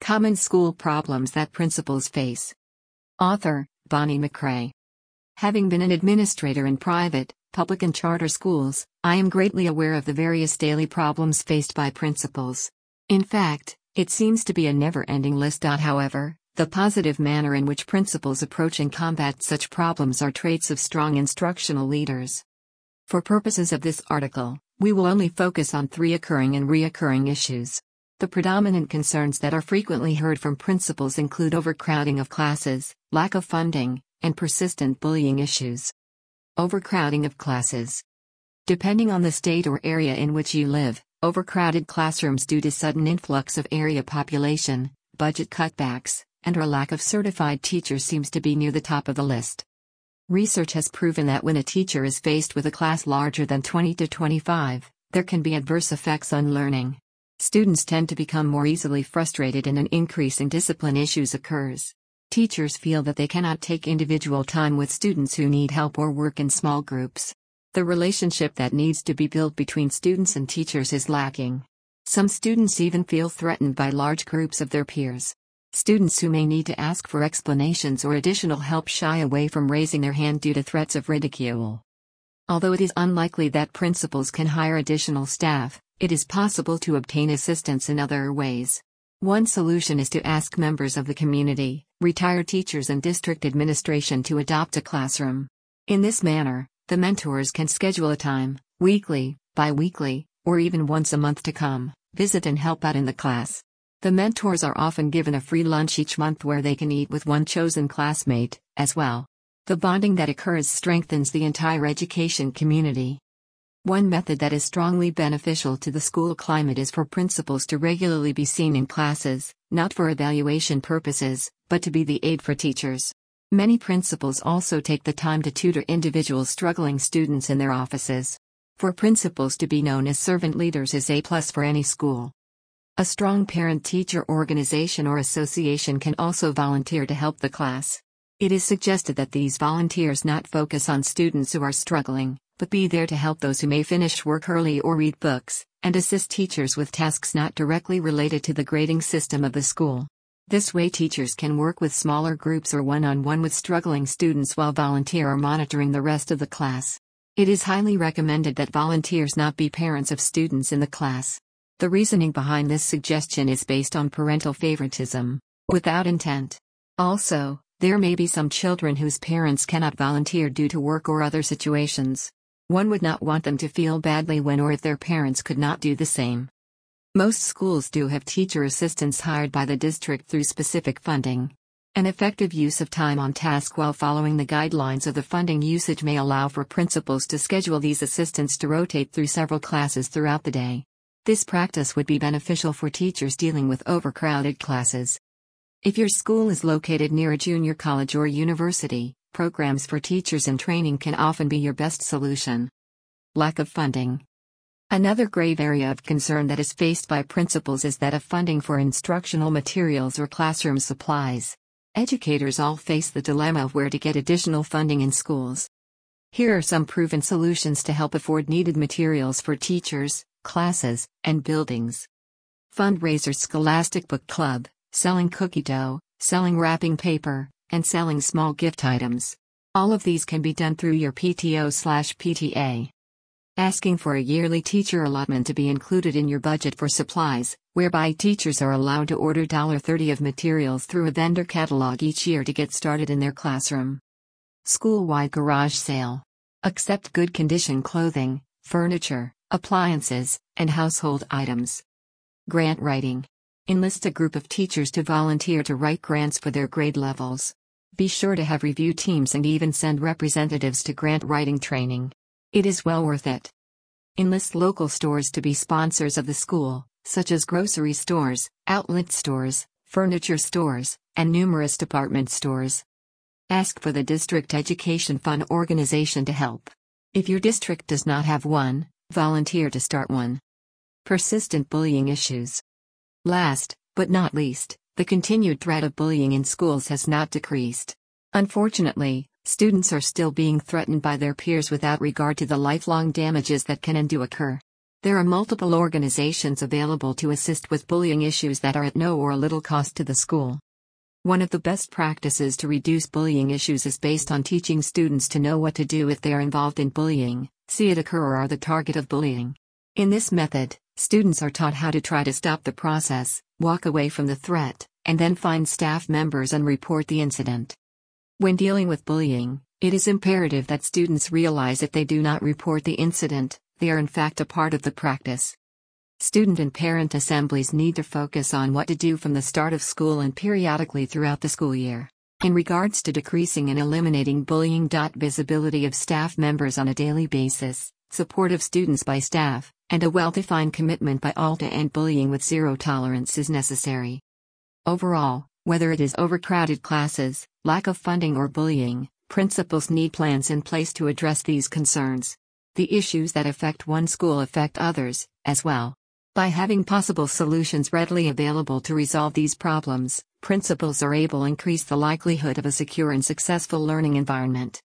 Common School Problems That Principals Face. Author Bonnie McCrae. Having been an administrator in private, public, and charter schools, I am greatly aware of the various daily problems faced by principals. In fact, it seems to be a never ending list. However, the positive manner in which principals approach and combat such problems are traits of strong instructional leaders. For purposes of this article, we will only focus on three occurring and reoccurring issues. The predominant concerns that are frequently heard from principals include overcrowding of classes, lack of funding, and persistent bullying issues. Overcrowding of classes. Depending on the state or area in which you live, overcrowded classrooms due to sudden influx of area population, budget cutbacks, and or lack of certified teachers seems to be near the top of the list. Research has proven that when a teacher is faced with a class larger than 20 to 25, there can be adverse effects on learning. Students tend to become more easily frustrated and an increase in discipline issues occurs. Teachers feel that they cannot take individual time with students who need help or work in small groups. The relationship that needs to be built between students and teachers is lacking. Some students even feel threatened by large groups of their peers. Students who may need to ask for explanations or additional help shy away from raising their hand due to threats of ridicule. Although it is unlikely that principals can hire additional staff, it is possible to obtain assistance in other ways. One solution is to ask members of the community, retired teachers, and district administration to adopt a classroom. In this manner, the mentors can schedule a time, weekly, bi weekly, or even once a month to come, visit, and help out in the class. The mentors are often given a free lunch each month where they can eat with one chosen classmate, as well. The bonding that occurs strengthens the entire education community. One method that is strongly beneficial to the school climate is for principals to regularly be seen in classes, not for evaluation purposes, but to be the aid for teachers. Many principals also take the time to tutor individual struggling students in their offices. For principals to be known as servant leaders is a plus for any school. A strong parent teacher organization or association can also volunteer to help the class. It is suggested that these volunteers not focus on students who are struggling, but be there to help those who may finish work early or read books, and assist teachers with tasks not directly related to the grading system of the school. This way, teachers can work with smaller groups or one on one with struggling students while volunteer or monitoring the rest of the class. It is highly recommended that volunteers not be parents of students in the class. The reasoning behind this suggestion is based on parental favoritism, without intent. Also, there may be some children whose parents cannot volunteer due to work or other situations. One would not want them to feel badly when or if their parents could not do the same. Most schools do have teacher assistants hired by the district through specific funding. An effective use of time on task while following the guidelines of the funding usage may allow for principals to schedule these assistants to rotate through several classes throughout the day. This practice would be beneficial for teachers dealing with overcrowded classes. If your school is located near a junior college or university, programs for teachers in training can often be your best solution. Lack of funding. Another grave area of concern that is faced by principals is that of funding for instructional materials or classroom supplies. Educators all face the dilemma of where to get additional funding in schools. Here are some proven solutions to help afford needed materials for teachers, classes, and buildings. Fundraiser Scholastic Book Club, selling cookie dough, selling wrapping paper, and selling small gift items. All of these can be done through your PTO slash PTA. Asking for a yearly teacher allotment to be included in your budget for supplies, whereby teachers are allowed to order $30 of materials through a vendor catalog each year to get started in their classroom. School-wide garage sale. Accept good condition clothing, furniture, appliances, and household items. Grant writing. Enlist a group of teachers to volunteer to write grants for their grade levels. Be sure to have review teams and even send representatives to grant writing training. It is well worth it. Enlist local stores to be sponsors of the school, such as grocery stores, outlet stores, furniture stores, and numerous department stores. Ask for the District Education Fund organization to help. If your district does not have one, volunteer to start one. Persistent bullying issues. Last, but not least, the continued threat of bullying in schools has not decreased. Unfortunately, students are still being threatened by their peers without regard to the lifelong damages that can and do occur. There are multiple organizations available to assist with bullying issues that are at no or little cost to the school. One of the best practices to reduce bullying issues is based on teaching students to know what to do if they are involved in bullying, see it occur, or are the target of bullying. In this method, students are taught how to try to stop the process, walk away from the threat, and then find staff members and report the incident. When dealing with bullying, it is imperative that students realize if they do not report the incident, they are in fact a part of the practice. Student and parent assemblies need to focus on what to do from the start of school and periodically throughout the school year. In regards to decreasing and eliminating bullying. Visibility of staff members on a daily basis, support of students by staff, and a well defined commitment by all to end bullying with zero tolerance is necessary. Overall, whether it is overcrowded classes, lack of funding, or bullying, principals need plans in place to address these concerns. The issues that affect one school affect others, as well. By having possible solutions readily available to resolve these problems, principals are able to increase the likelihood of a secure and successful learning environment.